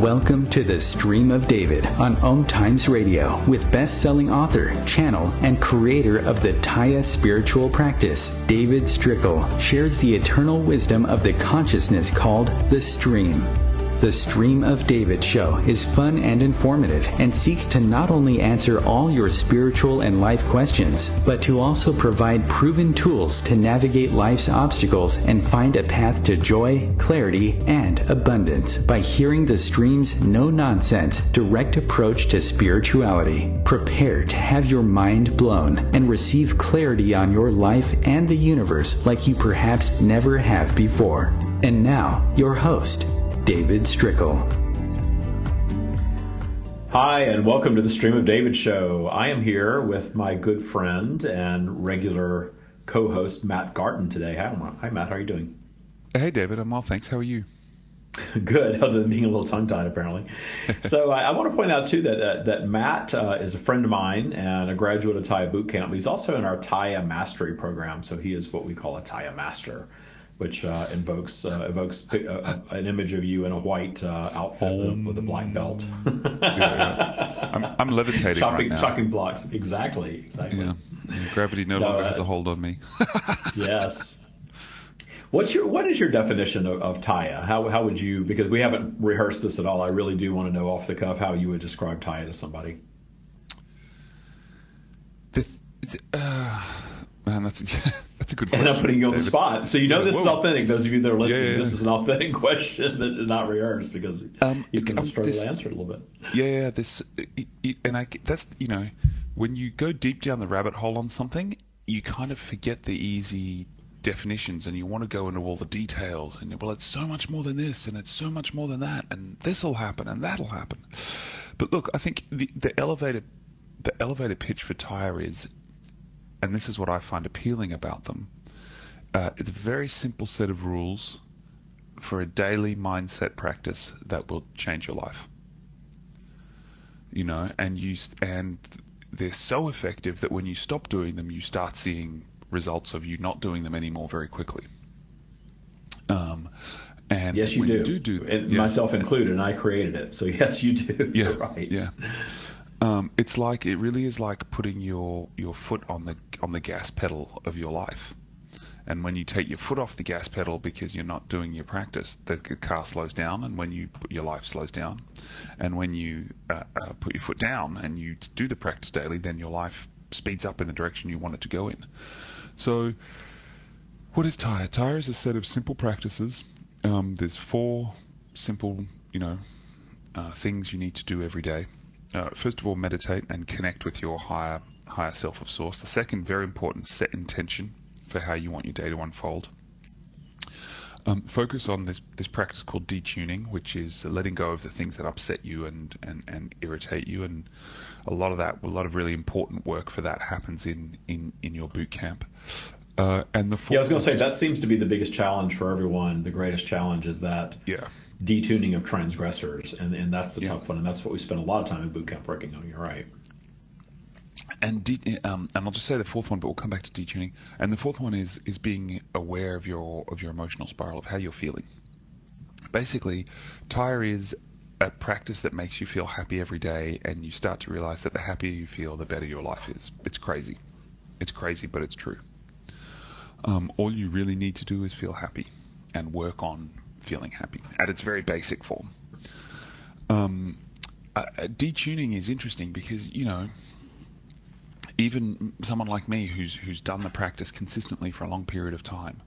Welcome to the Stream of David on Om Times Radio with best-selling author, channel, and creator of the Taya spiritual practice, David Strickel, shares the eternal wisdom of the consciousness called the Stream. The Stream of David show is fun and informative and seeks to not only answer all your spiritual and life questions, but to also provide proven tools to navigate life's obstacles and find a path to joy, clarity, and abundance by hearing the stream's no nonsense, direct approach to spirituality. Prepare to have your mind blown and receive clarity on your life and the universe like you perhaps never have before. And now, your host, David Strickel. Hi, and welcome to the Stream of David show. I am here with my good friend and regular co host, Matt Gardan, today. Hi, Hi, Matt. How are you doing? Hey, David. I'm well, thanks. How are you? Good, other than being a little tongue tied, apparently. so I, I, want to point out too that uh, that Matt uh, is a friend of mine and a graduate of Taya Boot Camp. He's also in our Taya Mastery program, so he is what we call a Taya Master which uh, invokes uh, evokes uh, an image of you in a white uh, outfit with a black belt. yeah, yeah. I'm, I'm, levitating chopping, right now. Chopping blocks, exactly, exactly. Yeah. Gravity no, no longer has a hold on me. yes. What's your what is your definition of, of Taya? How how would you because we haven't rehearsed this at all. I really do want to know off the cuff how you would describe Taya to somebody. The, uh, man, that's that's a good question. And I'm putting you on David. the spot. So you know yeah, this whoa. is authentic. Those of you that are listening, yeah, yeah, this is an authentic question that is not rehearsed because um, he's going to struggle this, to answer it a little bit. Yeah, this it, it, and I that's you know when you go deep down the rabbit hole on something, you kind of forget the easy definitions and you want to go into all the details and well it's so much more than this and it's so much more than that and this will happen and that'll happen but look i think the, the elevator the elevator pitch for Taya is and this is what I find appealing about them. Uh, it's a very simple set of rules for a daily mindset practice that will change your life. You know, and you and they're so effective that when you stop doing them, you start seeing results of you not doing them anymore very quickly. Um, and yes, you do. You do, do and myself included, and I created it. So yes, you do. Yeah, You're right. Yeah. Um, it's like it really is like putting your your foot on the on the gas pedal of your life. And when you take your foot off the gas pedal because you're not doing your practice, the car slows down, and when you put your life slows down. And when you uh, uh, put your foot down and you do the practice daily, then your life speeds up in the direction you want it to go in. So, what is Taya? Taya is a set of simple practices. Um, there's four simple, you know, uh, things you need to do every day uh, first of all, meditate and connect with your higher higher self of source. The second, very important, set intention for how you want your day to unfold. Um, focus on this this practice called detuning, which is letting go of the things that upset you and, and, and irritate you, and a lot of that, a lot of really important work for that happens in in, in your boot camp. Uh, and the yeah, I was going to say that seems to be the biggest challenge for everyone. The greatest challenge is that yeah detuning of transgressors, and, and that's the yeah. tough one, and that's what we spend a lot of time in boot camp working on. You're right. And de- um, and I'll just say the fourth one, but we'll come back to detuning. And the fourth one is is being aware of your of your emotional spiral of how you're feeling. Basically, Taya is a practice that makes you feel happy every day, and you start to realize that the happier you feel, the better your life is. It's crazy. It's crazy, but it's true. Um, all you really need to do is feel happy and work on feeling happy at its very basic form. Um, uh, uh, detuning is interesting because you know even someone like me who's who's done the practice consistently for a long period of time.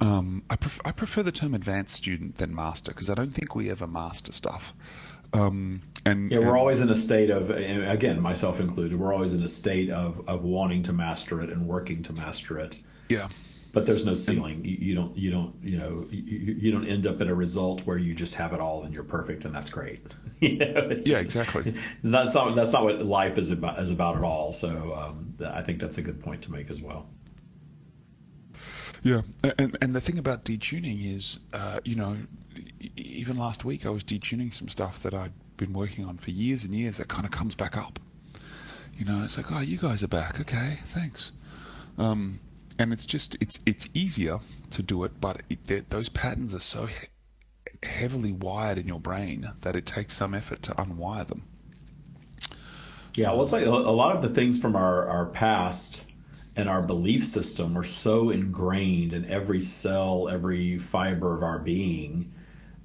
Um, I, pref- I, prefer the term advanced student than master because I don't think we ever master stuff. Um, and yeah, we're and, always in a state of, again, myself included, we're always in a state of, of wanting to master it and working to master it. Yeah but there's no ceiling. You, you, don't you don't you know you, you, don't end up at a result where you just have it all and you're perfect and that's great. you know, yeah, exactly. That's not that's not what life is about is about at all. So um, I think that's a good point to make as well. Yeah, and and the thing about detuning is, uh, you know, even last week I was detuning some stuff that I'd been working on for years and years that kind of comes back up. You know, it's like, oh, you guys are back. Okay, thanks. Um, and it's just it's it's easier to do it, but it, those patterns are so heavily wired in your brain that it takes some effort to unwire them. Yeah, well, it's like a lot of the things from our, our past and our belief system are so ingrained in every cell, every fiber of our being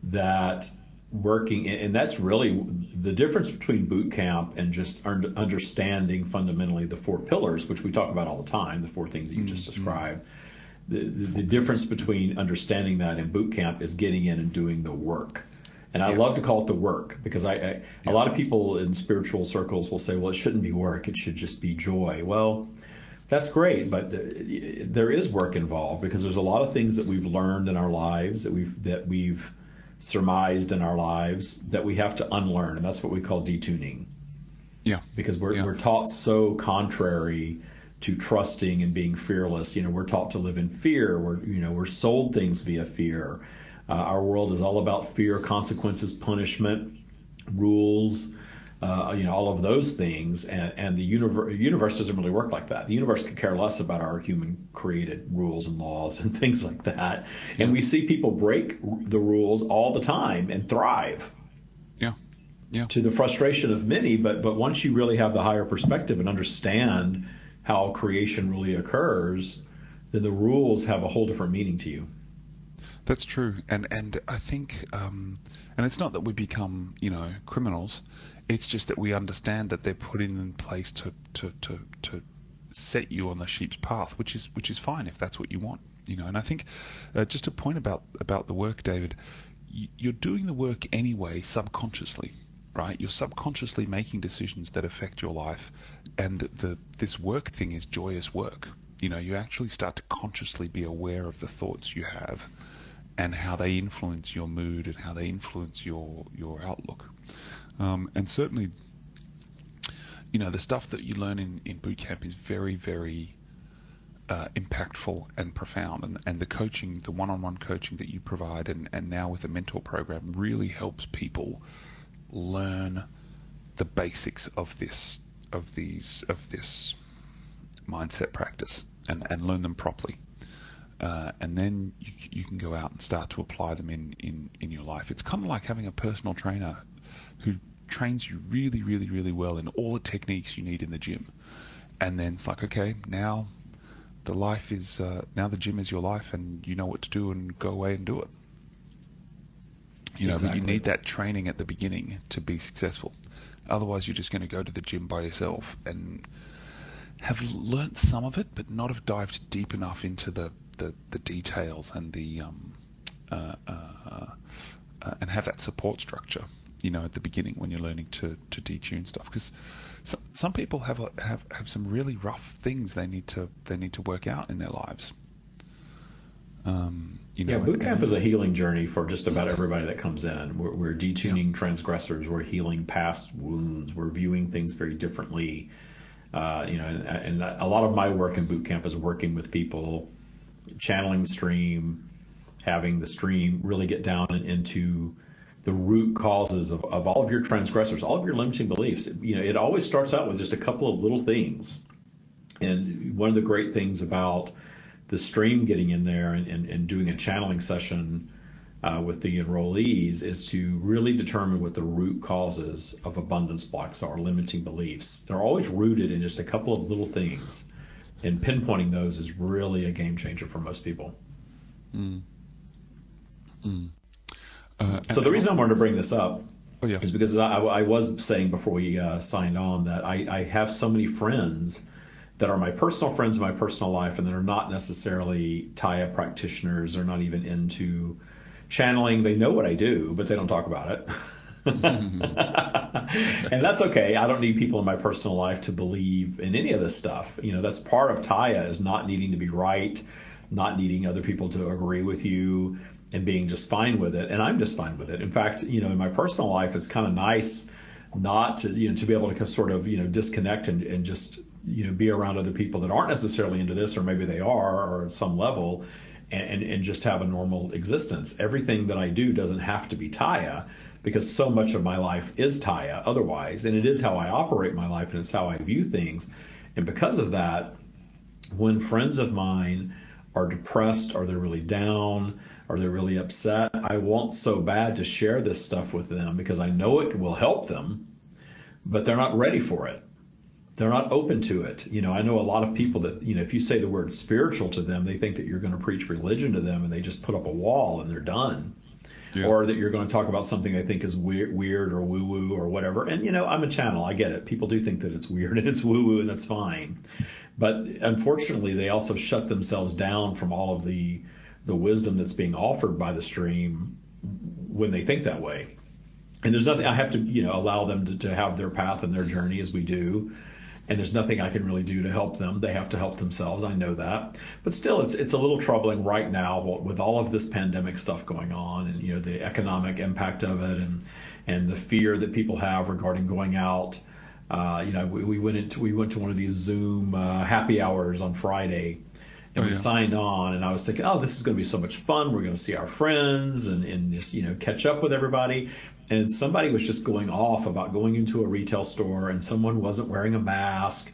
that working, and that's really the difference between boot camp and just understanding fundamentally the four pillars, which we talk about all the time, the four things that you just mm-hmm. described. The, the, the difference between understanding that and boot camp is getting in and doing the work. And I yeah. love to call it the work because I, I yeah. a lot of people in spiritual circles will say, well, it shouldn't be work; it should just be joy. Well, that's great, but uh, there is work involved because there's a lot of things that we've learned in our lives that we've that we've surmised in our lives that we have to unlearn, and that's what we call detuning. Yeah. Because we're yeah. we're taught so contrary to trusting and being fearless. You know, we're taught to live in fear. We're you know we're sold things via fear. Uh, our world is all about fear, consequences, punishment, rules, uh, you know, all of those things. And, and the universe, universe doesn't really work like that. The universe could care less about our human created rules and laws and things like that. And we see people break the rules all the time and thrive. Yeah. Yeah. To the frustration of many, but but once you really have the higher perspective and understand how creation really occurs, then the rules have a whole different meaning to you. That's true, and and I think, um, and it's not that we become, you know, criminals. It's just that we understand that they're put in place to to to to set you on the sheep's path, which is which is fine if that's what you want, you know. And I think, uh, just a point about about the work, David, you're doing the work anyway subconsciously, right? You're subconsciously making decisions that affect your life, and the this work thing is joyous work. You know, you actually start to consciously be aware of the thoughts you have and how they influence your mood and how they influence your your outlook. Um, and certainly, you know, the stuff that you learn in, in boot camp is very, very uh, impactful and profound. And, and the coaching, the one-on-one coaching that you provide, and, and now with the mentor program, really helps people learn the basics of this of these of this mindset practice and, and learn them properly uh, and then you, you, can go out and start to apply them in, in, in your life. It's kind of like having a personal trainer who trains you really, really, really well in all the techniques you need in the gym. And then it's like, okay, now the life is, uh, now the gym is your life and you know what to do and go away and do it. You know, exactly. but you need that training at the beginning to be successful. Otherwise, you're just going to go to the gym by yourself and have learnt some of it, but not have dived deep enough into the the, the details and the um, uh, uh, uh, and have that support structure. You know, at the beginning when you're learning to, to detune stuff, because some, some people have have have some really rough things they need to they need to work out in their lives. Um, you know, yeah, boot camp and, is a healing journey for just about everybody that comes in. We're, we're detuning yeah. transgressors. We're healing past wounds. We're viewing things very differently. Uh, you know, and, and, a lot of my work in boot camp is working with people channeling the stream, having the stream really get down into the root causes of, of all of your transgressors, all of your limiting beliefs. You know, it always starts out with just a couple of little things. And one of the great things about the stream getting in there and, and, and doing a channeling session uh, with the enrollees is to really determine what the root causes of abundance blocks are, limiting beliefs. They're always rooted in just a couple of little things and pinpointing those is really a game changer for most people. Mm. Mm. Uh, so the reason I wanted to bring this up oh, yeah. is because I, I, was saying before we uh, signed on that I, I, have so many friends that are my personal friends in my personal life and that are not necessarily Taya practitioners. They're not even into channeling. They know what I do, but they don't talk about it. and that's okay. I don't need people in my personal life to believe in any of this stuff. You know, that's part of Taya is not needing to be right, not needing other people to agree with you and being just fine with it. And I'm just fine with it. In fact, you know, in my personal life, it's kind of nice not to, you know, to be able to sort of, you know, disconnect and, and just, you know, be around other people that aren't necessarily into this, or maybe they are, or at some level, and, and just have a normal existence. Everything that I do doesn't have to be Taya because so much of my life is Taya otherwise, and it is how I operate my life and it's how I view things. And because of that, when friends of mine are depressed or they're really down Are they really upset? I want so bad to share this stuff with them because I know it will help them, but they're not ready for it. They're not open to it. You know, I know a lot of people that, you know, if you say the word spiritual to them, they think that you're going to preach religion to them and they just put up a wall and they're done. Yeah. Or that you're going to talk about something they think is weird, weird or woo woo or whatever. And, you know, I'm a channel. I get it. People do think that it's weird and it's woo woo and that's fine. But unfortunately, they also shut themselves down from all of the the wisdom that's being offered by the stream when they think that way. And there's nothing I have to, you know, allow them to, to have their path and their journey as we do. And there's nothing I can really do to help them. They have to help themselves. I know that. But still, it's it's a little troubling right now with all of this pandemic stuff going on, and you know the economic impact of it, and and the fear that people have regarding going out. Uh, you know, we, we went into we went to one of these Zoom uh, happy hours on Friday, and oh, we signed on and I was thinking, oh, this is going to be so much fun. We're going to see our friends and, and just, you know, catch up with everybody. And somebody was just going off about going into a retail store and someone wasn't wearing a mask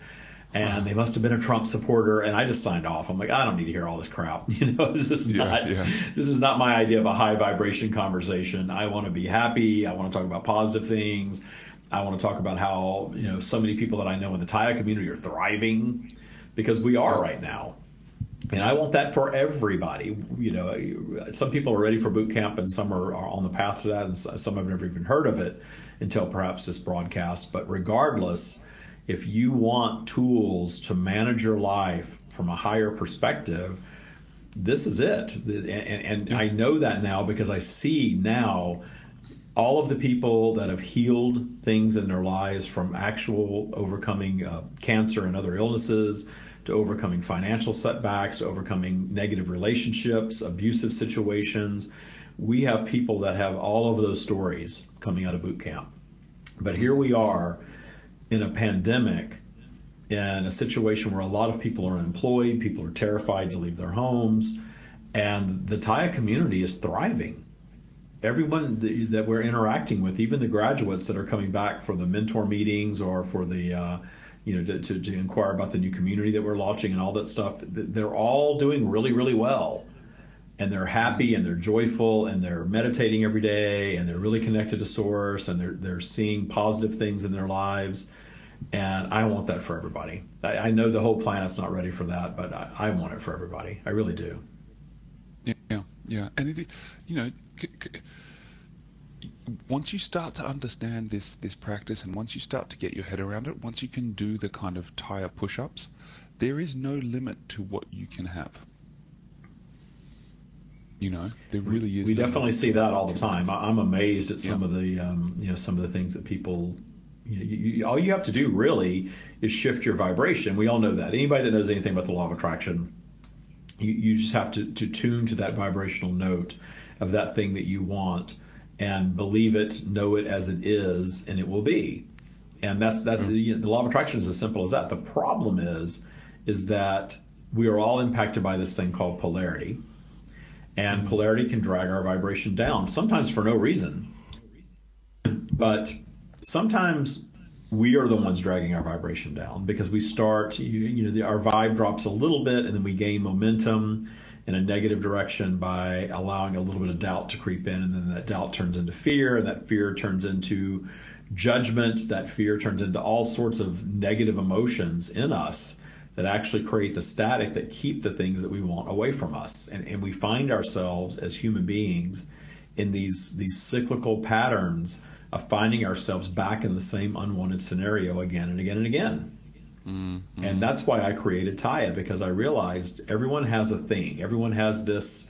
and they must have been a Trump supporter. And I just signed off. I'm like, I don't need to hear all this crap. You know, this is yeah, not yeah. this is not my idea of a high vibration conversation. I want to be happy. I want to talk about positive things. I want to talk about how you know so many people that I know in the Taya community are thriving because we are right now. And I want that for everybody. You know, some people are ready for boot camp, and some are, are on the path to that, and some have never even heard of it until perhaps this broadcast. But regardless, if you want tools to manage your life from a higher perspective, this is it. And, and I know that now because I see now all of the people that have healed things in their lives from actual overcoming uh, cancer and other illnesses to overcoming financial setbacks, overcoming negative relationships, abusive situations. We have people that have all of those stories coming out of boot camp. But here we are in a pandemic in a situation where a lot of people are unemployed, people are terrified to leave their homes, and the Taya community is thriving. Everyone that we're interacting with, even the graduates that are coming back for the mentor meetings or for the uh, you know, to, to, to inquire about the new community that we're launching and all that stuff. They're all doing really, really well. And they're happy and they're joyful and they're meditating every day and they're really connected to source and they're, they're seeing positive things in their lives. And I want that for everybody. I, I know the whole planet's not ready for that, but I, I want it for everybody. I really do. Yeah, yeah. And, it, you know, c- c- once you start to understand this this practice and once you start to get your head around it, once you can do the kind of Taya push-ups, there is no limit to what you can have. You know, there really is. We no definitely see that all the time. I'm amazed at some yeah. of the um, you know some of the things that people. You know, you, you, all you have to do really is shift your vibration. We all know that. Anybody that knows anything about the law of attraction, you, you just have to, to tune to that vibrational note of that thing that you want and believe it, know it as it is, and it will be. And that's that's mm-hmm. you know, the law of attraction is as simple as that. The problem is is that we are all impacted by this thing called polarity, and mm-hmm. polarity can drag our vibration down. Sometimes for no reason, but sometimes we are the ones dragging our vibration down because we start you, you know the, our vibe drops a little bit and then we gain momentum in a negative direction by allowing a little bit of doubt to creep in, and then that doubt turns into fear, and that fear turns into judgment. That fear turns into all sorts of negative emotions in us that actually create the static that keep the things that we want away from us. And, and we find ourselves as human beings in these these cyclical patterns of finding ourselves back in the same unwanted scenario again and again and again. Mm-hmm. And that's why I created Taya because I realized everyone has a thing. Everyone has this,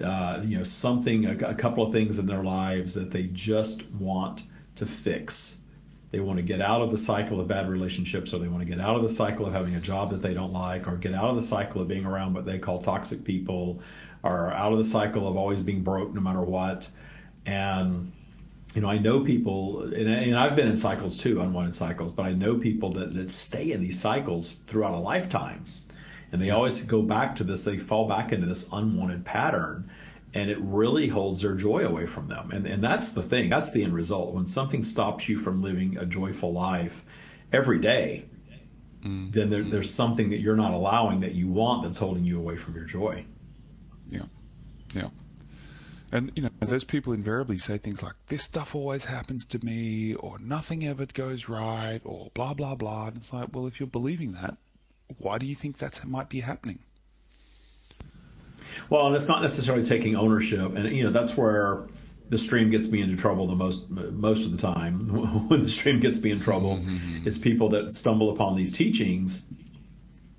uh, you know, something, a, a couple of things in their lives that they just want to fix. They want to get out of the cycle of bad relationships, or they want to get out of the cycle of having a job that they don't like, or get out of the cycle of being around what they call toxic people, or out of the cycle of always being broke no matter what. And you know, I know people, and, and, I've been in cycles too, unwanted cycles, but I know people that, that stay in these cycles throughout a lifetime. And they always go back to this, they fall back into this unwanted pattern, and it really holds their joy away from them. And, and that's the thing, that's the end result. When something stops you from living a joyful life every day, mm. then there, there's something that you're not allowing that you want that's holding you away from your joy. Yeah. Yeah. And you know, those people invariably say things like, "This stuff always happens to me," or "Nothing ever goes right," or blah blah blah. And it's like, well, if you're believing that, why do you think that might be happening? Well, and it's not necessarily taking ownership, and you know that's where the stream gets me into trouble the most most of the time. when the stream gets me in trouble, mm-hmm. it's people that stumble upon these teachings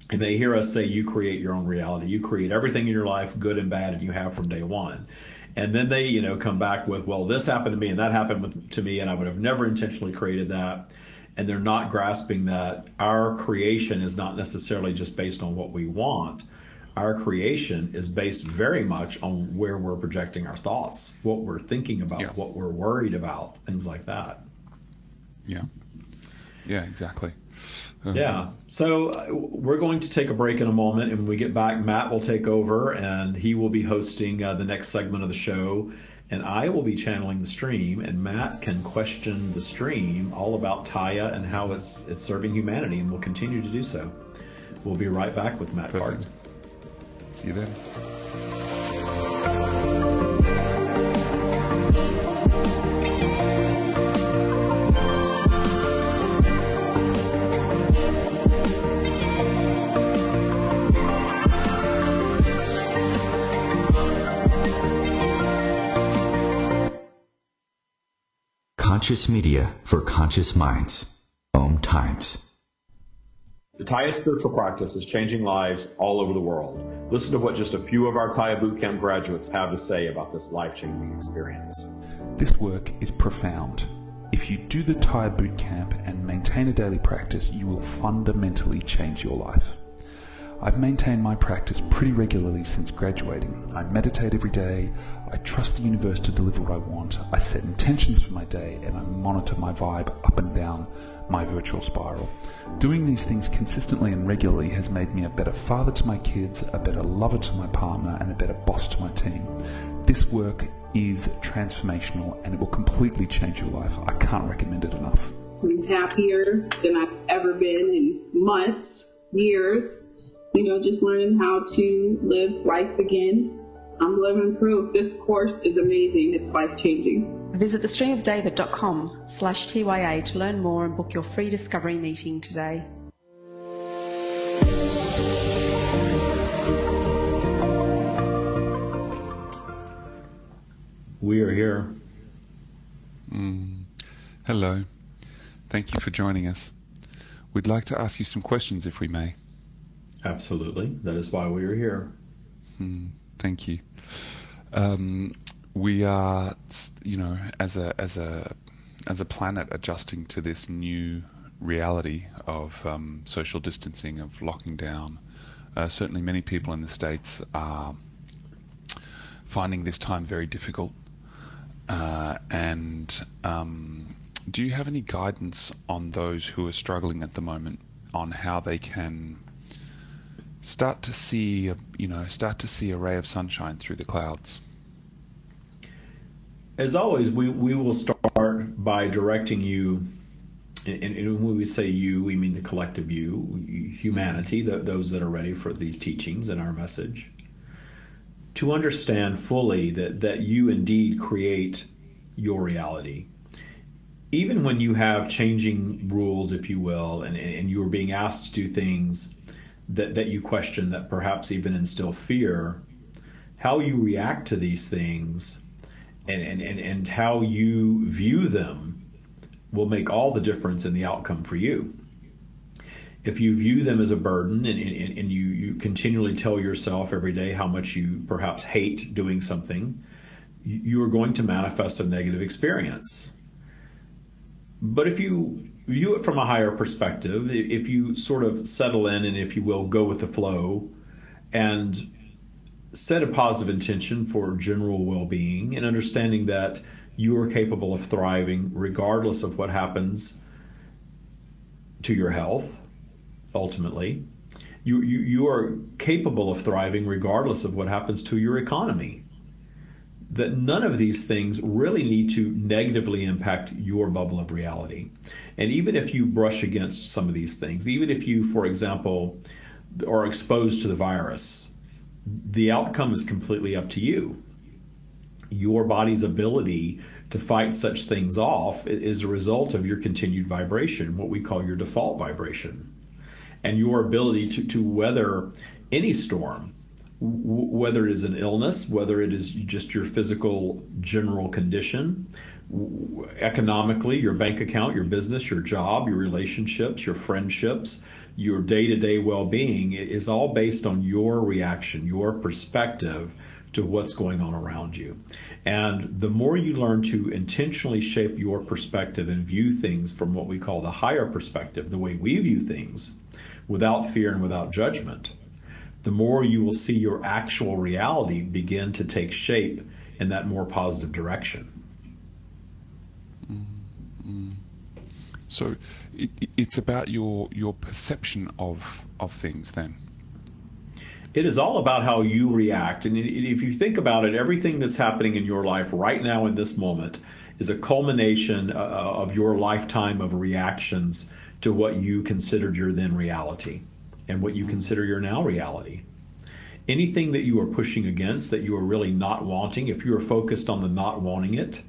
and they hear us say you create your own reality. You create everything in your life, good and bad, and you have from day one. And then they, you know, come back with, well, this happened to me and that happened with, to me, and I would have never intentionally created that. And they're not grasping that our creation is not necessarily just based on what we want. Our creation is based very much on where we're projecting our thoughts, what we're thinking about, yeah. what we're worried about, things like that. Yeah. Yeah, exactly. Uh-huh. Yeah. So uh, we're going to take a break in a moment, and when we get back, Matt will take over, and he will be hosting uh, the next segment of the show, and I will be channeling the stream, and Matt can question the stream all about Taya and how it's it's serving humanity, and we'll continue to do so. We'll be right back with Matt Perfect. See you then. Conscious media for conscious minds. Om Times. The Taya spiritual practice is changing lives all over the world. Listen to what just a few of our Taya Bootcamp graduates have to say about this life-changing experience. This work is profound. If you do the Taya Bootcamp and maintain a daily practice, you will fundamentally change your life. I've maintained my practice pretty regularly since graduating. I meditate every day, I trust the universe to deliver what I want, I set intentions for my day, and I monitor my vibe up and down my virtual spiral. Doing these things consistently and regularly has made me a better father to my kids, a better lover to my partner, and a better boss to my team. This work is transformational and it will completely change your life. I can't recommend it enough. I'm happier than I've ever been in months, years you know, just learning how to live life again. I'm living proof. This course is amazing. It's life changing. Visit thestreamofdavid.com slash TYA to learn more and book your free discovery meeting today. We are here. Mm. Hello. Thank you for joining us. We'd like to ask you some questions if we may. Absolutely. That is why we are here. Hmm, thank you. Um, we are, you know, as a as a as a planet adjusting to this new reality of um, social distancing, of locking down. Uh, certainly, many people in the states are finding this time very difficult. Uh, and um, do you have any guidance on those who are struggling at the moment on how they can start to see, you know, start to see a ray of sunshine through the clouds? As always, we, we will start by directing you, and, and when we say you, we mean the collective you, humanity, the, those that are ready for these teachings and our message, to understand fully that, that you indeed create your reality. Even when you have changing rules, if you will, and, and you are being asked to do things that, that you question that perhaps even instill fear, how you react to these things and, and, and, and how you view them will make all the difference in the outcome for you. If you view them as a burden and, and, and you, you continually tell yourself every day how much you perhaps hate doing something, you are going to manifest a negative experience. But if you view it from a higher perspective, if you sort of settle in and, if you will, go with the flow and set a positive intention for general well being and understanding that you are capable of thriving regardless of what happens to your health, ultimately. You, you, you are capable of thriving regardless of what happens to your economy that none of these things really need to negatively impact your bubble of reality. And even if you brush against some of these things, even if you, for example, are exposed to the virus, the outcome is completely up to you. your body's ability to fight such things off is a result of your continued vibration, what we call your default vibration. And your ability to, to weather any storm, whether it is an illness, whether it is just your physical general condition, economically, your bank account, your business, your job, your relationships, your friendships, your day to day well being is all based on your reaction, your perspective to what's going on around you. And the more you learn to intentionally shape your perspective and view things from what we call the higher perspective, the way we view things, without fear and without judgment, the more you will see your actual reality begin to take shape in that more positive direction. Mm-hmm. So it, it's about your your perception of of things then. It is all about how you react. And if you think about it, everything that's happening in your life right now in this moment is a culmination uh, of your lifetime of reactions to what you considered your then reality and what you consider your now reality. Anything that you are pushing against that you are really not wanting, if you are focused on the not wanting it,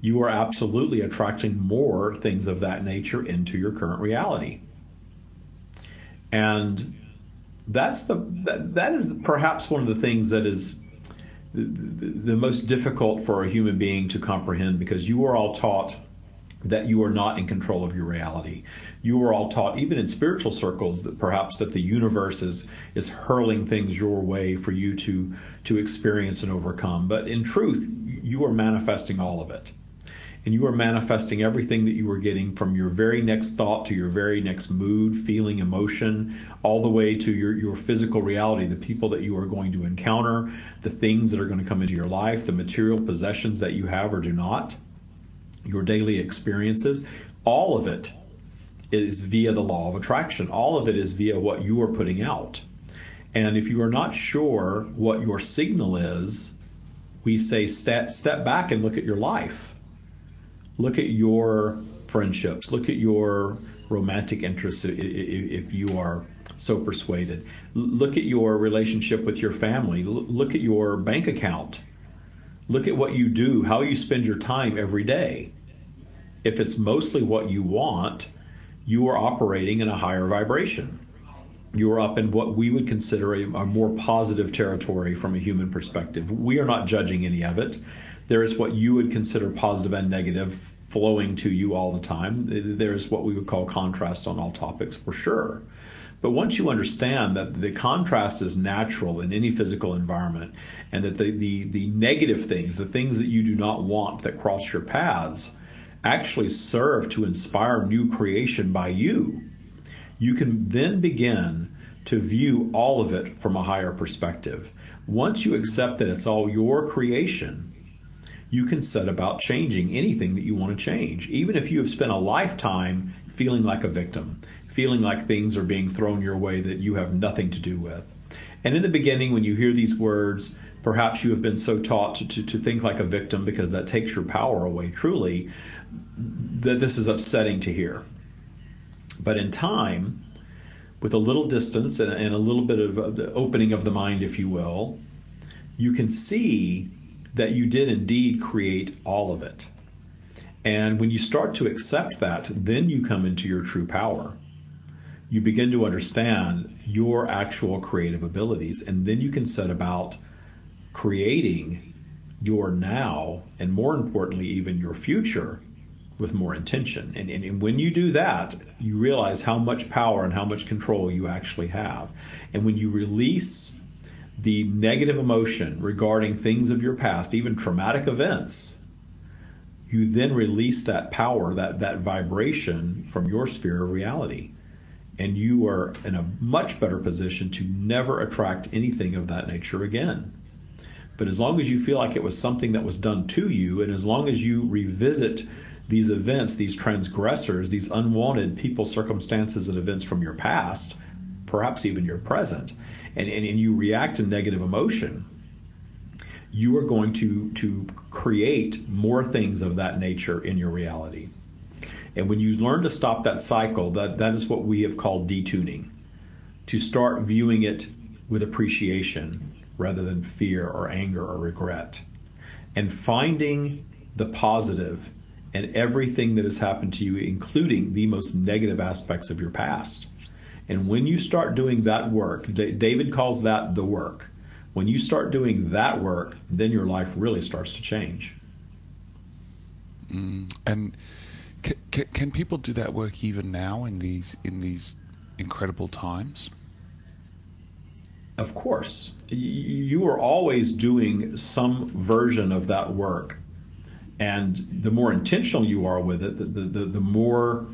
you are absolutely attracting more things of that nature into your current reality. And that's the that, that is perhaps one of the things that is the, the, the most difficult for a human being to comprehend because you are all taught that you are not in control of your reality. You are all taught, even in spiritual circles, that perhaps that the universe is is hurling things your way for you to to experience and overcome. But in truth, you are manifesting all of it and you are manifesting everything that you are getting from your very next thought to your very next mood, feeling, emotion, all the way to your, your physical reality, the people that you are going to encounter, the things that are going to come into your life, the material possessions that you have or do not, your daily experiences, all of it is via the law of attraction. All of it is via what you are putting out. And if you are not sure what your signal is, we say step, step back and look at your life look at your friendships, look at your romantic interests if you are so persuaded. Look at your relationship with your family. Look at your bank account. Look at what you do, how you spend your time every day. If it's mostly what you want, you are operating in a higher vibration. You are up in what we would consider a, a more positive territory from a human perspective. We are not judging any of it there is what you would consider positive and negative flowing to you all the time. There's what we would call contrast on all topics for sure. But once you understand that the contrast is natural in any physical environment and that the, the, the negative things, the things that you do not want that cross your paths, actually serve to inspire new creation by you, you can then begin to view all of it from a higher perspective. Once you accept that it's all your creation, you can set about changing anything that you want to change. Even if you have spent a lifetime feeling like a victim, feeling like things are being thrown your way that you have nothing to do with. And in the beginning, when you hear these words, perhaps you have been so taught to, to, to think like a victim because that takes your power away, truly, that this is upsetting to hear. But in time, with a little distance and, and a little bit of the opening of the mind, if you will, you can see that you did indeed create all of it. And when you start to accept that, then you come into your true power. You begin to understand your actual creative abilities, and then you can set about creating your now, and more importantly, even your future with more intention. And, and, and, when you do that, you realize how much power and how much control you actually have. And when you release the negative emotion regarding things of your past, even traumatic events, you then release that power, that, that vibration from your sphere of reality. And you are in a much better position to never attract anything of that nature again. But as long as you feel like it was something that was done to you, and as long as you revisit these events, these transgressors, these unwanted people, circumstances, and events from your past, perhaps even your present, and, and, and you react to negative emotion, you are going to, to create more things of that nature in your reality. And when you learn to stop that cycle, that, that is what we have called detuning. To start viewing it with appreciation rather than fear or anger or regret. and finding the positive in everything that has happened to you, including the most negative aspects of your past. And when you start doing that work, David calls that the work. When you start doing that work, then your life really starts to change. Mm, and c- can people do that work even now in these in these incredible times? Of course, you are always doing some version of that work, and the more intentional you are with it, the the, the, more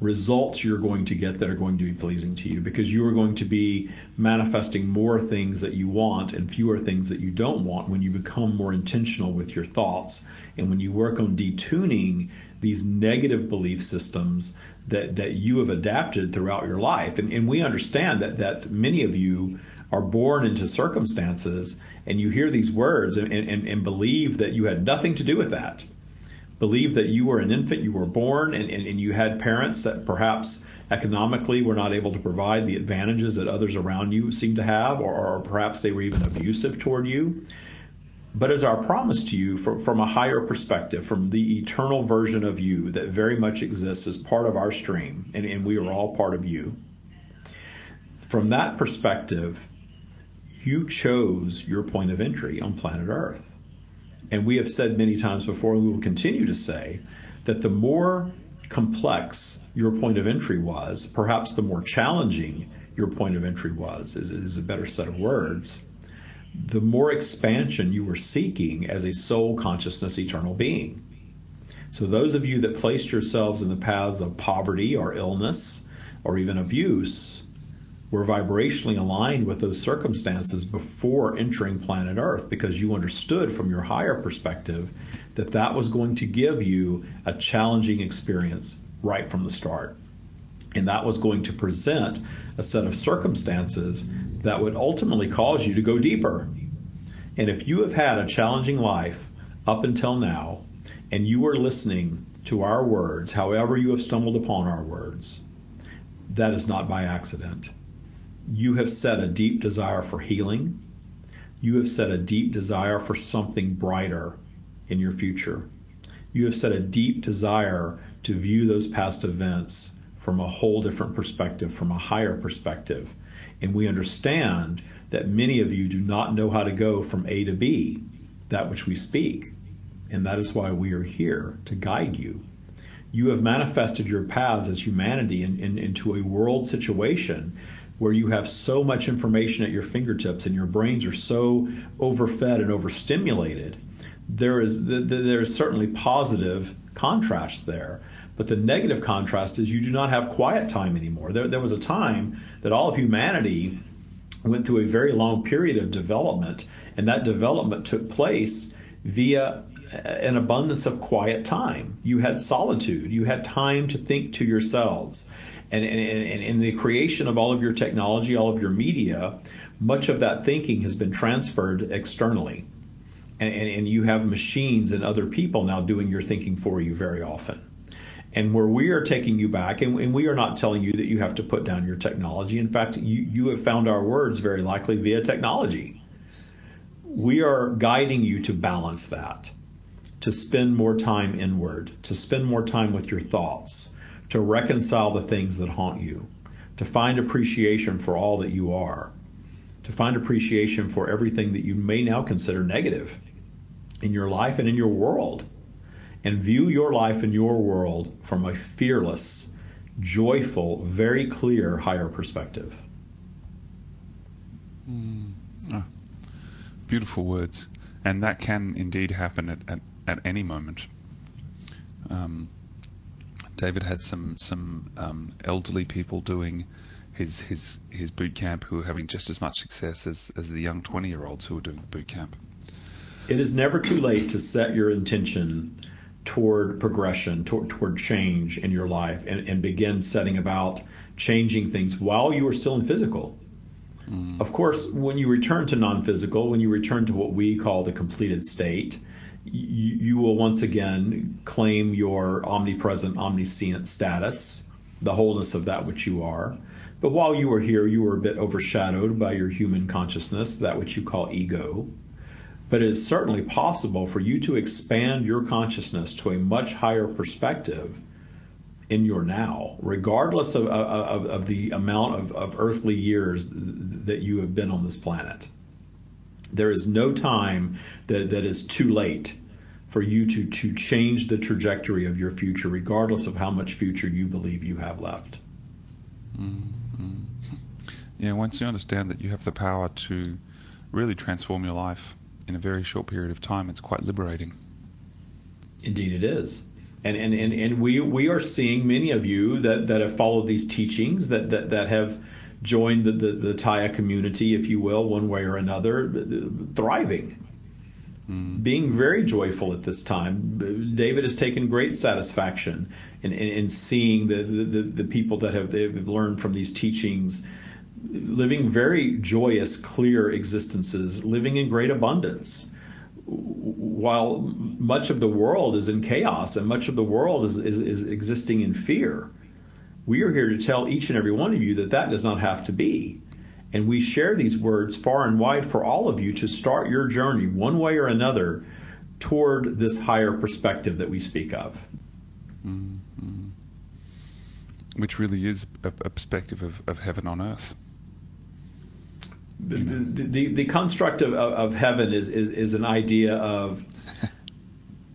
results you're going to get that are going to be pleasing to you. Because you are going to be manifesting more things that you want and fewer things that you don't want when you become more intentional with your thoughts. And when you work on detuning these negative belief systems that, that you have adapted throughout your life. And, and we understand that, that many of you are born into circumstances and you hear these words and, and, and believe that you had nothing to do with that believe that you were an infant, you were born, and, and, and you had parents that perhaps economically were not able to provide the advantages that others around you seem to have, or, or perhaps they were even abusive toward you. But as our promise to you from, from a higher perspective, from the eternal version of you that very much exists as part of our stream, and, and we are all part of you, from that perspective, you chose your point of entry on planet Earth. And we have said many times before, and we will continue to say, that the more complex your point of entry was, perhaps the more challenging your point of entry was, is, is a better set of words, the more expansion you were seeking as a soul consciousness eternal being. So, those of you that placed yourselves in the paths of poverty or illness or even abuse, were vibrationally aligned with those circumstances before entering planet Earth because you understood from your higher perspective that that was going to give you a challenging experience right from the start. And that was going to present a set of circumstances that would ultimately cause you to go deeper. And if you have had a challenging life up until now, and you are listening to our words, however you have stumbled upon our words, that is not by accident you have set a deep desire for healing. You have set a deep desire for something brighter in your future. You have set a deep desire to view those past events from a whole different perspective, from a higher perspective. And we understand that many of you do not know how to go from A to B, that which we speak. And that is why we are here to guide you. You have manifested your paths as humanity in, in, into a world situation where you have so much information at your fingertips and your brains are so overfed and overstimulated, there is there is certainly positive contrast there. But the negative contrast is you do not have quiet time anymore. There, there was a time that all of humanity went through a very long period of development, and that development took place via an abundance of quiet time. You had solitude. You had time to think to yourselves and, and, in the creation of all of your technology, all of your media, much of that thinking has been transferred externally. And, and, you have machines and other people now doing your thinking for you very often. And where we are taking you back, and, and we are not telling you that you have to put down your technology. In fact, you, you have found our words very likely via technology. We are guiding you to balance that, to spend more time inward, to spend more time with your thoughts, to reconcile the things that haunt you, to find appreciation for all that you are, to find appreciation for everything that you may now consider negative in your life and in your world, and view your life and your world from a fearless, joyful, very clear higher perspective. Mm. Oh, beautiful words. And that can indeed happen at, at, at any moment. Um, David has some some um, elderly people doing his his his boot camp who are having just as much success as, as the young 20 year olds who are doing boot camp. It is never too late to set your intention toward progression, toward, toward change in your life, and, and begin setting about changing things while you are still in physical. Mm. Of course, when you return to non physical, when you return to what we call the completed state, you, you will once again claim your omnipresent, omniscient status, the wholeness of that which you are. But while you were here, you were a bit overshadowed by your human consciousness, that which you call ego. But it is certainly possible for you to expand your consciousness to a much higher perspective in your now, regardless of, of, of the amount of, of earthly years that you have been on this planet. There is no time that, that is too late for you to, to change the trajectory of your future, regardless of how much future you believe you have left. Mm-hmm. Yeah, once you understand that you have the power to really transform your life in a very short period of time, it's quite liberating. Indeed, it is. And, and, and, and we, we are seeing many of you that, that have followed these teachings, that, that, that have joined the, the, the Taya community, if you will, one way or another, thriving, mm. being very joyful at this time. David has taken great satisfaction in, in, in seeing the, the, the people that have, have learned from these teachings living very joyous, clear existences, living in great abundance. While much of the world is in chaos and much of the world is, is, is existing in fear, we are here to tell each and every one of you that that does not have to be. And we share these words far and wide for all of you to start your journey one way or another toward this higher perspective that we speak of. Mm-hmm. Which really is a, a perspective of, of heaven on earth. The, the, construct of, of heaven is, is, is an idea of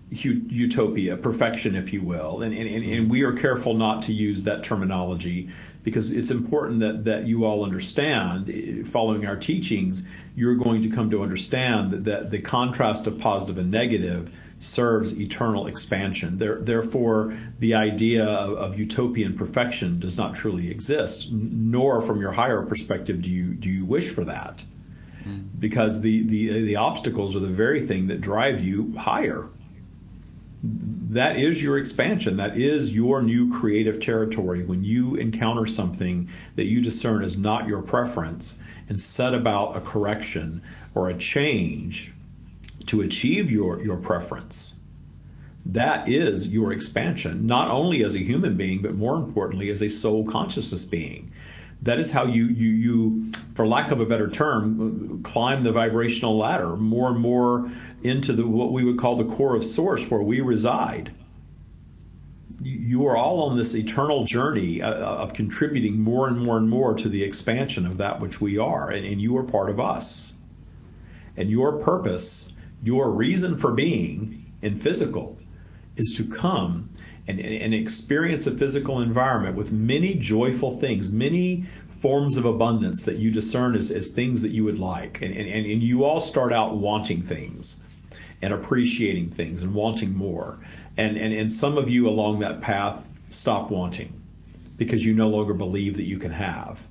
utopia, perfection, if you will. And, and, and we are careful not to use that terminology because it's important that, that you all understand, eh, following our teachings, you're going to come to understand that, that the contrast of positive and negative serves eternal expansion. There, therefore, the idea of, of, utopian perfection does not truly exist, nor from your higher perspective do you, do you wish for that. Mm. Because the, the, the obstacles are the very thing that drive you higher that is your expansion. That is your new creative territory. When you encounter something that you discern as not your preference and set about a correction or a change to achieve your, your preference, that is your expansion, not only as a human being, but more importantly, as a soul consciousness being. That is how you, you, you, for lack of a better term, climb the vibrational ladder more and more into the, what we would call the core of source where we reside. You are all on this eternal journey uh, of contributing more and more and more to the expansion of that which we are, and, and you are part of us. And your purpose, your reason for being in physical, is to come and, and, experience a physical environment with many joyful things, many forms of abundance that you discern as, as things that you would like. And, and, and you all start out wanting things and appreciating things and wanting more. And, and, and some of you along that path stop wanting because you no longer believe that you can have.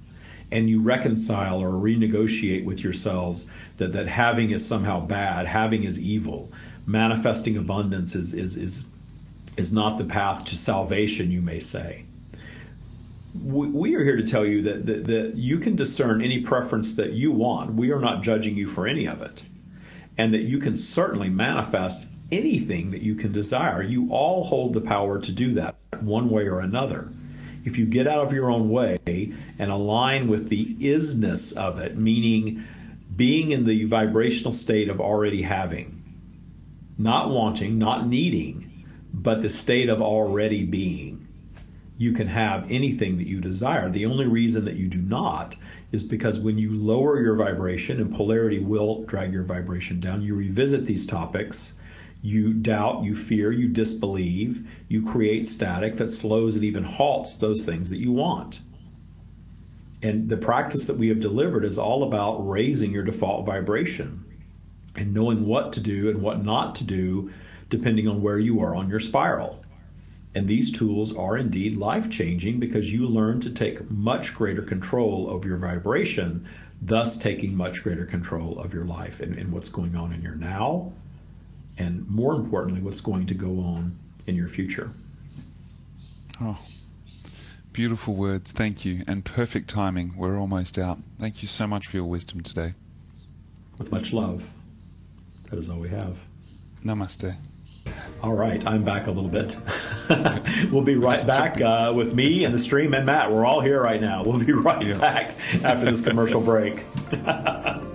And you reconcile or renegotiate with yourselves that, that having is somehow bad, having is evil, manifesting abundance is, is, is, is not the path to salvation, you may say. We, are here to tell you that, that, that you can discern any preference that you want. We are not judging you for any of it and that you can certainly manifest anything that you can desire. You all hold the power to do that one way or another. If you get out of your own way and align with the isness of it, meaning being in the vibrational state of already having, not wanting, not needing, but the state of already being, you can have anything that you desire. The only reason that you do not is because when you lower your vibration, and polarity will drag your vibration down, you revisit these topics, you doubt, you fear, you disbelieve, you create static that slows and even halts those things that you want. And the practice that we have delivered is all about raising your default vibration and knowing what to do and what not to do depending on where you are on your spiral. And these tools are indeed life changing because you learn to take much greater control of your vibration, thus taking much greater control of your life and, and what's going on in your now, and more importantly, what's going to go on in your future. Oh, beautiful words. Thank you. And perfect timing. We're almost out. Thank you so much for your wisdom today. With much love. That is all we have. Namaste. All right, I'm back a little bit. we'll be right back uh, with me and the stream and Matt. We're all here right now. We'll be right yeah. back after this commercial break.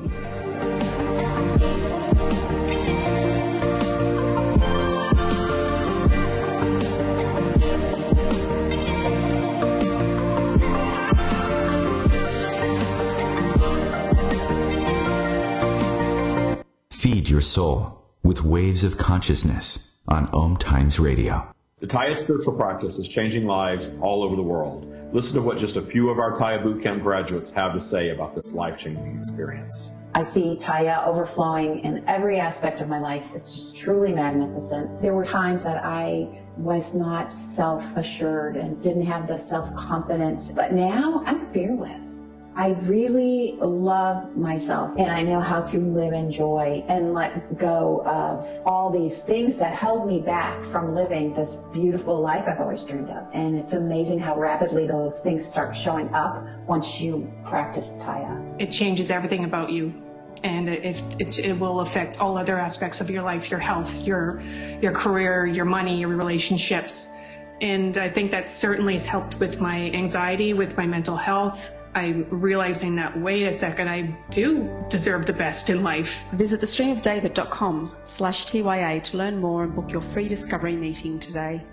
feed your soul with waves of consciousness on Om Times Radio. The Taya spiritual practice is changing lives all over the world. Listen to what just a few of our Taya Bootcamp graduates have to say about this life-changing experience. I see Taya overflowing in every aspect of my life. It's just truly magnificent. There were times that I was not self-assured and didn't have the self-confidence, but now I'm fearless. I really love myself and I know how to live in joy and let go of all these things that held me back from living this beautiful life I've always dreamed of. And it's amazing how rapidly those things start showing up once you practice Taya. It changes everything about you and it, it, it, will affect all other aspects of your life, your health, your, your career, your money, your relationships. And I think that certainly has helped with my anxiety, with my mental health. I'm realizing that, wait a second, I do deserve the best in life. Visit thestreamofdavid.com slash TYA to learn more and book your free discovery meeting today.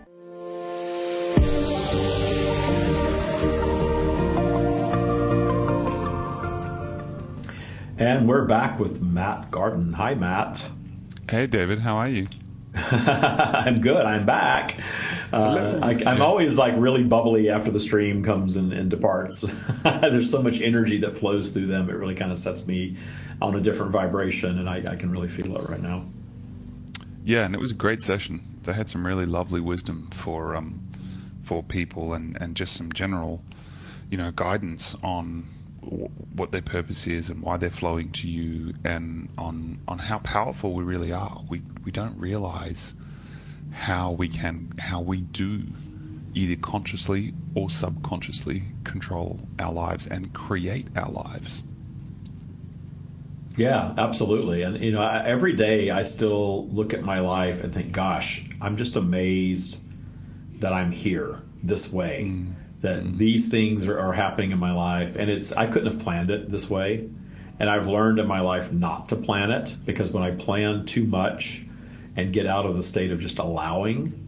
And we're back with Matt Gardan. Hi, Matt. Hey, David. How are you? I'm good. I'm back. Uh, I, am always like really bubbly after the stream comes and, and departs. There's so much energy that flows through them. It really kind of sets me on a different vibration, and I, I can really feel it right now. Yeah, and it was a great session. They had some really lovely wisdom for um, for people, and, and just some general, you know, guidance on what their purpose is and why they're flowing to you and on on how powerful we really are. We we don't realize how we can how we do either consciously or subconsciously control our lives and create our lives. Yeah, absolutely. And you know, every day I still look at my life and think, gosh, I'm just amazed that I'm here this way. Mm that mm-hmm. these things are, are happening in my life, and it's I couldn't have planned it this way, and I've learned in my life not to plan it because when I plan too much and get out of the state of just allowing,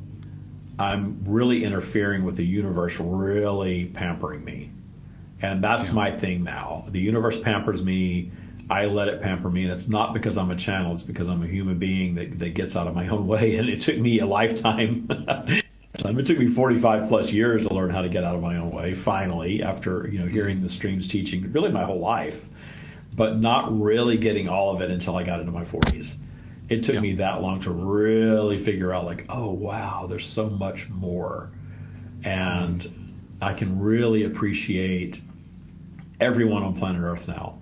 I'm really interfering with the universe, really pampering me, and that's yeah. my thing now. The universe pampers me. I let it pamper me, and it's not because I'm a channel. It's because I'm a human being that, that gets out of my own way, and it took me a lifetime Um, it took me 45 plus years to learn how to get out of my own way. Finally, after you know hearing the streams teaching, really my whole life, but not really getting all of it until I got into my 40s. It took yeah. me that long to really figure out, like, oh wow, there's so much more, and I can really appreciate everyone on planet Earth now,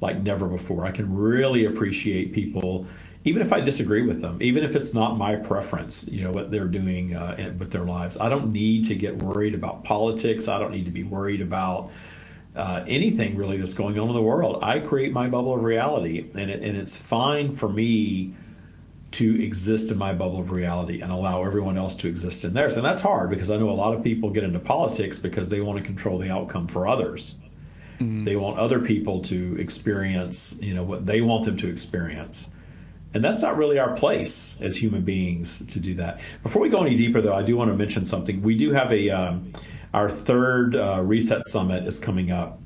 like never before. I can really appreciate people even if I disagree with them, even if it's not my preference, you know, what they're doing uh, with their lives, I don't need to get worried about politics. I don't need to be worried about uh, anything really that's going on in the world. I create my bubble of reality, and it, and it's fine for me to exist in my bubble of reality and allow everyone else to exist in theirs. And that's hard because I know a lot of people get into politics because they want to control the outcome for others. Mm-hmm. They want other people to experience, you know, what they want them to experience. And that's not really our place as human beings to do that. Before we go any deeper, though, I do want to mention something. We do have a um, our third uh, reset summit is coming up,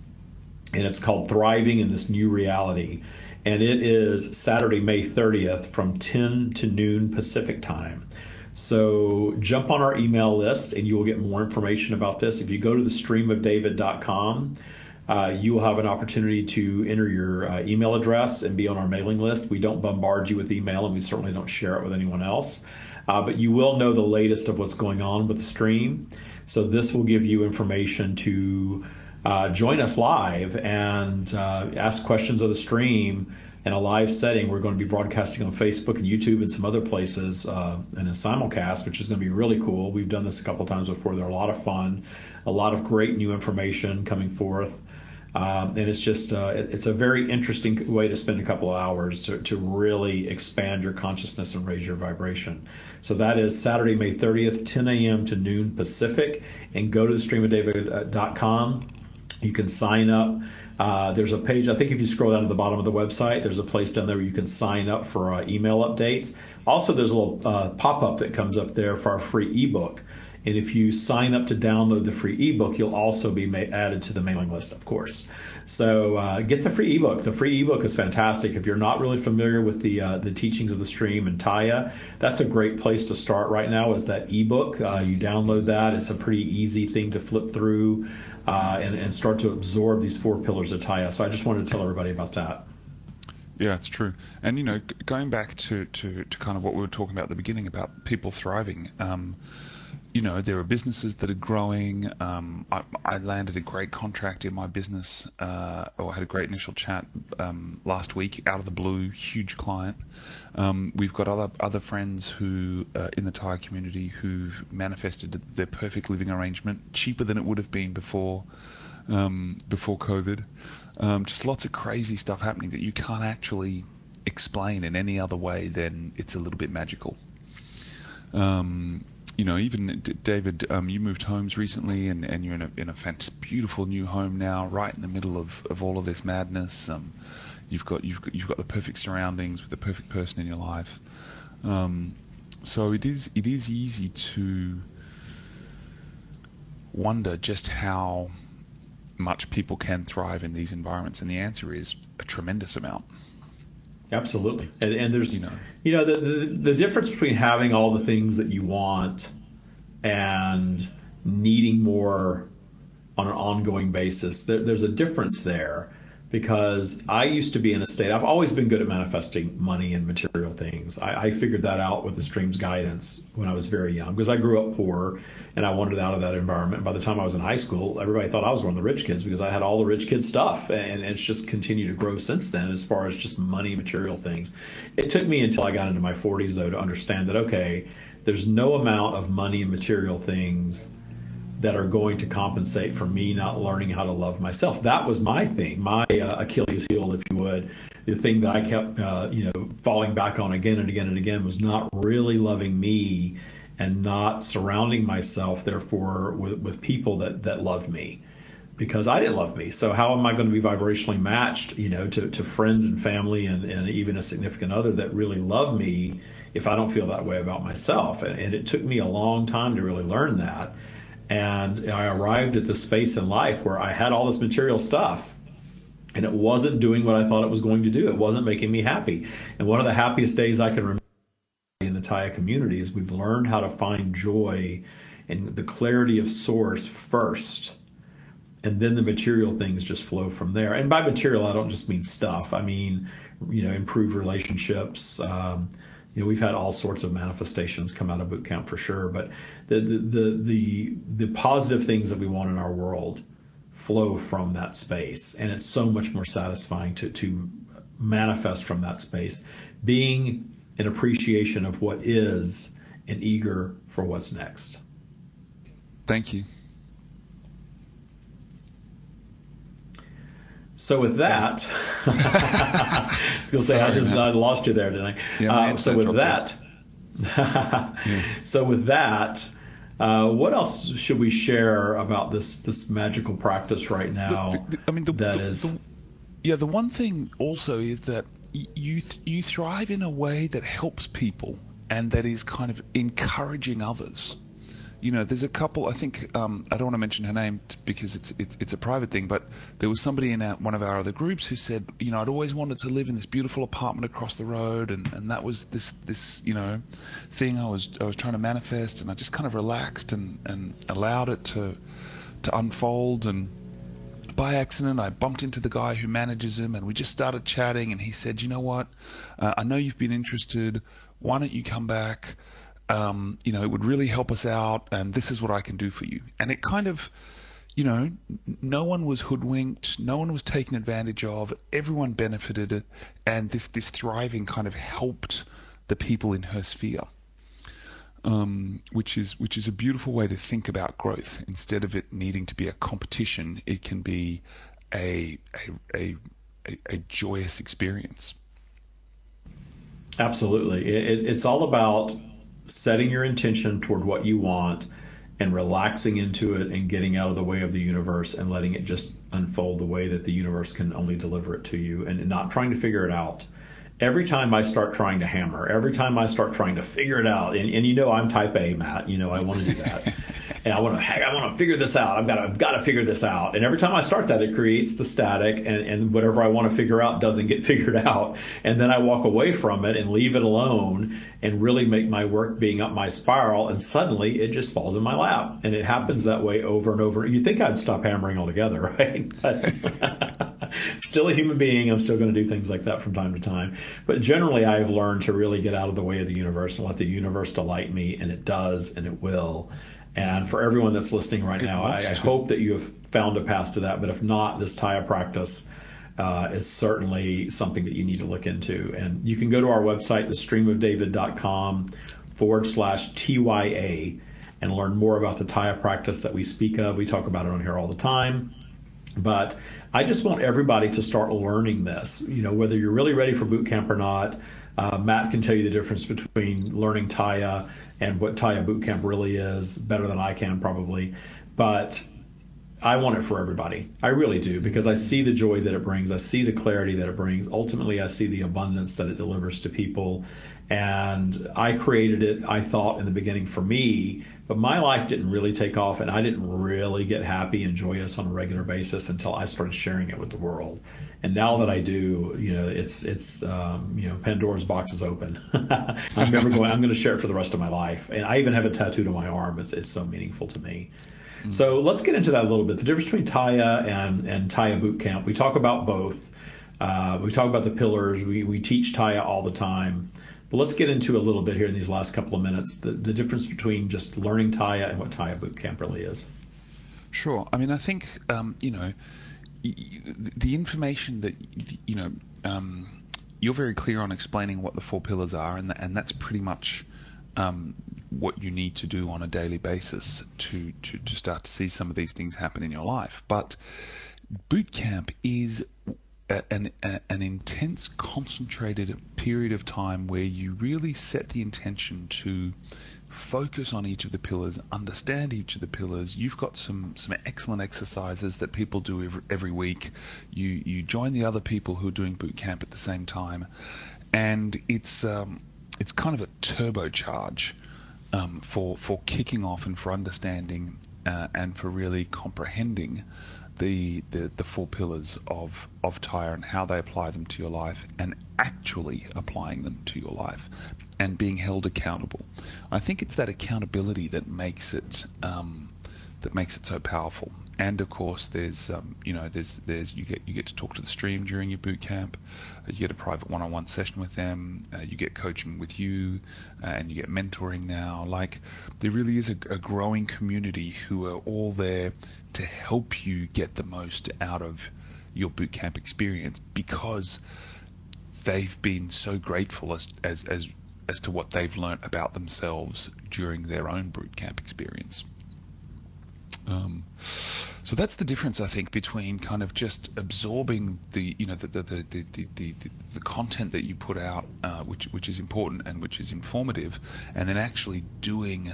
and it's called Thriving in This New Reality, and it is Saturday, May 30th, from 10 to noon Pacific time. So jump on our email list, and you will get more information about this. If you go to the streamofdavid.com uh, you will have an opportunity to enter your uh, email address and be on our mailing list. We don't bombard you with email, and we certainly don't share it with anyone else. Uh, but you will know the latest of what's going on with the stream. So this will give you information to uh, join us live and uh, ask questions of the stream in a live setting. We're going to be broadcasting on Facebook and YouTube and some other places uh, in a simulcast, which is going to be really cool. We've done this a couple times before. They're a lot of fun, a lot of great new information coming forth. Um, and it's just uh, it, it's a very interesting way to spend a couple of hours to, to really expand your consciousness and raise your vibration. So that is Saturday, May 30th, 10 a.m. to noon Pacific, and go to thestreamofdavid.com. You can sign up. Uh, there's a page, I think if you scroll down to the bottom of the website, there's a place down there where you can sign up for uh, email updates. Also, there's a little uh, pop up that comes up there for our free ebook And if you sign up to download the free ebook, you'll also be ma- added to the mailing list, of course. So uh, get the free ebook. The free ebook is fantastic. If you're not really familiar with the uh, the teachings of the stream and Taya, that's a great place to start right now. Is that ebook? Uh, you download that. It's a pretty easy thing to flip through uh, and, and start to absorb these four pillars of Taya. So I just wanted to tell everybody about that. Yeah, it's true. And you know, going back to, to, to kind of what we were talking about at the beginning about people thriving. Um, you know, there are businesses that are growing. Um, I, I, landed a great contract in my business, uh, or had a great initial chat um, last week out of the blue, huge client. Um, we've got other other friends who uh, in the Taya community who've manifested their perfect living arrangement, cheaper than it would have been before um, before COVID. Um, just lots of crazy stuff happening that you can't actually explain in any other way than it's a little bit magical. Um, you know, even David, um, you moved homes recently, and, and you're in a in a fantastic, beautiful new home now, right in the middle of, of all of this madness. Um, you've got you've got you've got the perfect surroundings with the perfect person in your life. Um, so it is it is easy to wonder just how much people can thrive in these environments, and the answer is a tremendous amount. Absolutely, and, and there's you know you know the, the the difference between having all the things that you want and needing more on an ongoing basis. There, there's a difference there because I used to be in a state. I've always been good at manifesting money and material things. I, I figured that out with the stream's guidance when I was very young because I grew up poor and I wanted out of that environment. By the time I was in high school, everybody thought I was one of the rich kids because I had all the rich kid stuff, and it's just continued to grow since then as far as just money, material things. It took me until I got into my 40s though to understand that okay, there's no amount of money and material things that are going to compensate for me not learning how to love myself. That was my thing, my uh, Achilles heel, if you would. The thing that I kept, uh, you know, falling back on again and again and again was not really loving me and not surrounding myself, therefore, with, with people that, that loved me because I didn't love me. So how am I going to be vibrationally matched, you know, to, to friends and family and, and even a significant other that really love me if I don't feel that way about myself? And, and it took me a long time to really learn that. And I arrived at this space in life where I had all this material stuff and it wasn't doing what I thought it was going to do. It wasn't making me happy. And one of the happiest days I can remember in the Taya community is we've learned how to find joy in the clarity of source first. And then the material things just flow from there. And by material, I don't just mean stuff. I mean, you know, improve relationships, um, you know, we've had all sorts of manifestations come out of boot camp for sure, but the, the, the, the, the positive things that we want in our world flow from that space. And it's so much more satisfying to, to manifest from that space, being an appreciation of what is and eager for what's next. Thank you. So with that, I was going to say I just I lost you there, didn't I? Yeah, uh, so with that, yeah. so with that, uh, what else should we share about this this magical practice right now? The, the, I mean, the, that is, yeah. The one thing also is that you you thrive in a way that helps people and that is kind of encouraging others you know, there's a couple. I think um, I don't want to mention her name because it's, it's it's a private thing, but there was somebody in our, one of our other groups who said, you know, I'd always wanted to live in this beautiful apartment across the road, and, and that was this this you know thing I was I was trying to manifest, and I just kind of relaxed and, and allowed it to to unfold and by accident, I bumped into the guy who manages him, and we just started chatting. And he said, "You know what? Uh, I know you've been interested. Why don't you come back? Um, you know, it would really help us out, and this is what I can do for you. And it kind of, you know, no one was hoodwinked, no one was taken advantage of, everyone benefited, and this this thriving kind of helped the people in her sphere. Um, which is which is a beautiful way to think about growth. Instead of it needing to be a competition, it can be a a, a, a, joyous experience. Absolutely, it, it's all about setting your intention toward what you want and relaxing into it and getting out of the way of the universe and letting it just unfold the way that the universe can only deliver it to you and not trying to figure it out every time I start trying to hammer, every time I start trying to figure it out, and, and you know I'm type A, Matt, you know I want to do that. and I want to I want to figure this out. I've got to, I've got to figure this out. And every time I start that, it creates the static, and, and whatever I want to figure out doesn't get figured out. And then I walk away from it and leave it alone, and really make my work being up my spiral. And suddenly it just falls in my lap, and it happens that way over and over. You think I'd stop hammering altogether, right? Still a human being. I'm still going to do things like that from time to time. But generally, I've learned to really get out of the way of the universe and let the universe delight me, and it does, and it will. And for everyone that's listening right now, I, I, hope that you have found a path to that. But if not, this Taya practice uh, is certainly something that you need to look into. And you can go to our website, thestreamofdavid.com forward slash TYA, and learn more about the Taya practice that we speak of. We talk about it on here all the time. But I just want everybody to start learning this. You know, whether you're really ready for boot camp or not, uh, Matt can tell you the difference between learning Taya and what Taya Boot Camp really is better than I can probably. But I want it for everybody. I really do because I see the joy that it brings. I see the clarity that it brings. Ultimately, I see the abundance that it delivers to people. And I created it, I thought, in the beginning for me, but my life didn't really take off and I didn't really get happy and joyous on a regular basis until I started sharing it with the world. And now that I do, you know, it's, it's, um, you know, Pandora's box is open. I'm never going, I'm going to share it for the rest of my life. And I even have it tattooed on my arm. It's, it's so meaningful to me. So let's get into that a little bit. The difference between Taya and, and Taya Boot Camp. We talk about both. Uh, we talk about the pillars. We, we teach Taya all the time. But let's get into a little bit here in these last couple of minutes the, the difference between just learning Taya and what Taya Boot Camp really is. Sure. I mean, I think, um, you know, the information that, you know, um, you're very clear on explaining what the four pillars are, and, and that's pretty much um, what you need to do on a daily basis to, to, to start to see some of these things happen in your life. But boot camp is an, an intense, concentrated period of time where you really set the intention to focus on each of the pillars, understand each of the pillars. You've got some some excellent exercises that people do every, every week. You you join the other people who are doing boot camp at the same time, and it's um, it's kind of a turbocharge um, for for kicking off and for understanding uh, and for really comprehending the, the, the four pillars of, of Taya and how they apply them to your life and actually applying them to your life and being held accountable. I think it's that accountability that makes it um, that makes it so powerful. And of course, there's um, you know there's there's you get you get to talk to the stream during your boot camp. Uh, you get a private one-on-one session with them. Uh, you get coaching with you, uh, and you get mentoring now. Like there really is a, a growing community who are all there to help you get the most out of your boot camp experience because they've been so grateful as as as as to what they've learned about themselves during their own boot camp experience. Um, so that's the difference, I think, between kind of just absorbing the, you know, the the the the, the, the content that you put out, uh, which which is important and which is informative, and then actually doing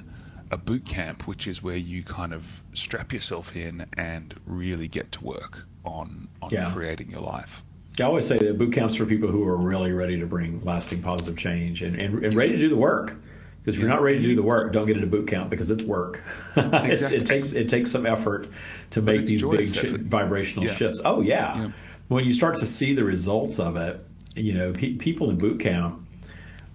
a boot camp, which is where you kind of strap yourself in and really get to work on on yeah. creating your life. I always say that boot camps for people who are really ready to bring lasting positive change and, and, and ready to do the work. Because if you're not ready to do the work, don't get into boot camp because it's work. exactly. it takes it takes some effort to make these big sh- vibrational yeah. shifts. Oh yeah. yeah. when you start to see the results of it, you know, pe- people in boot camp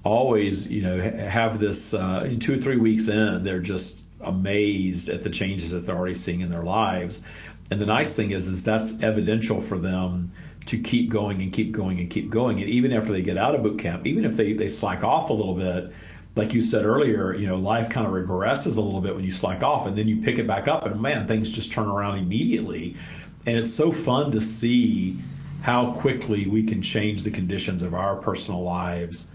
always, you know, have this uh, two or three weeks in, they're just amazed at the changes that they're already seeing in their lives. And the nice thing is, is that's evidential for them to keep going and keep going and keep going. And even after they get out of boot camp, even if they, they slack off a little bit, like you said earlier, you know, life kind of regresses a little bit when you slack off and then you pick it back up and man, things just turn around immediately. And it's so fun to see how quickly we can change the conditions of our personal lives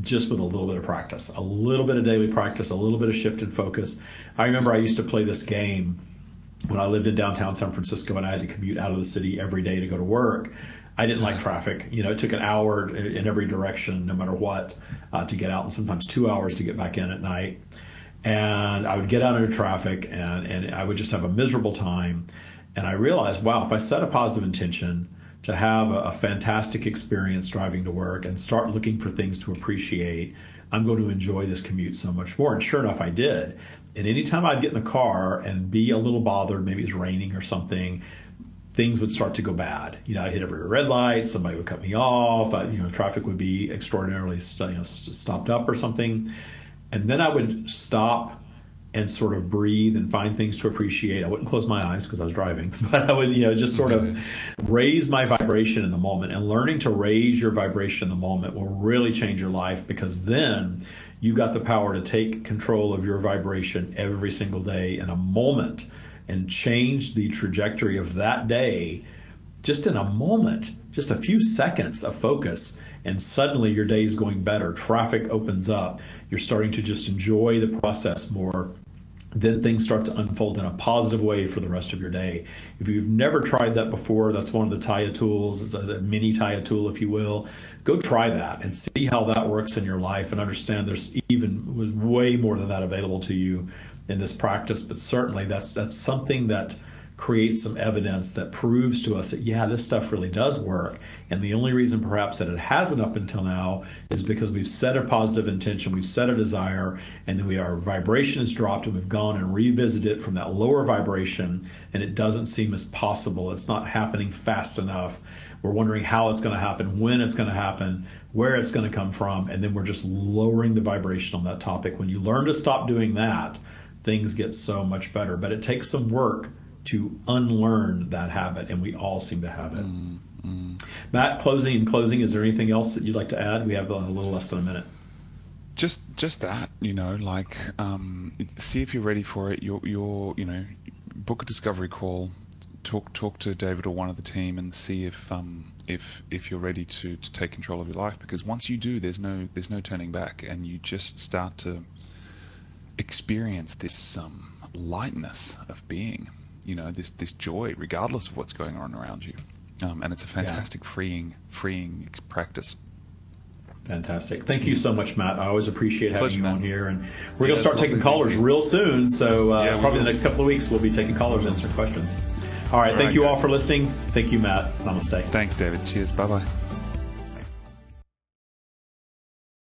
just with a little bit of practice, a little bit of daily practice, a little bit of shift in focus. I remember I used to play this game when I lived in downtown San Francisco and I had to commute out of the city every day to go to work. I didn't like traffic. You know, it took an hour in every direction, no matter what, uh, to get out, and sometimes two hours to get back in at night. And I would get out into traffic, and and I would just have a miserable time. And I realized, wow, if I set a positive intention to have a, a fantastic experience driving to work and start looking for things to appreciate, I'm going to enjoy this commute so much more. And sure enough, I did. And anytime I'd get in the car and be a little bothered, maybe it's raining or something, things would start to go bad. You know, I hit every red light, somebody would cut me off, I, you know, traffic would be extraordinarily you know, stopped up or something. And then I would stop and sort of breathe and find things to appreciate. I wouldn't close my eyes because I was driving, but I would, you know, just sort of raise my vibration in the moment. And learning to raise your vibration in the moment will really change your life because then you got the power to take control of your vibration every single day in a moment and change the trajectory of that day just in a moment, just a few seconds of focus. And suddenly your day is going better. Traffic opens up. You're starting to just enjoy the process more then things start to unfold in a positive way for the rest of your day. If you've never tried that before, that's one of the Taya tools. It's a, mini Taya tool, if you will. Go try that and see how that works in your life and understand there's even way more than that available to you in this practice. But certainly that's that's something that creates some evidence that proves to us that yeah, this stuff really does work. And the only reason perhaps that it hasn't up until now is because we've set a positive intention, we've set a desire, and then we our vibration has dropped and we've gone and revisited it from that lower vibration and it doesn't seem as possible. It's not happening fast enough. We're wondering how it's going to happen, when it's going to happen, where it's going to come from, and then we're just lowering the vibration on that topic. When you learn to stop doing that, things get so much better. But it takes some work to unlearn that habit, and we all seem to have it. Mm, mm. Matt, closing and closing, is there anything else that you'd like to add? We have a little less than a minute. Just, just that, you know, like, um, see if you're ready for it. You're, you're, you know, book a discovery call, talk, talk to David or one of the team, and see if, um, if, if you're ready to, to take control of your life. Because once you do, there's no, there's no turning back, and you just start to experience this um, lightness of being you know this this joy regardless of what's going on around you um, and it's a fantastic yeah. freeing freeing practice Fantastic. Thank you so much, Matt. I always appreciate having Pleasure, you on here. And we're yeah, going to start taking callers real soon. So uh, yeah, probably the next couple of weeks, we'll be taking callers and answering questions. All right. All thank right, you guys. all for listening. Thank you, Matt. Namaste. Thanks, David. Cheers. Bye bye.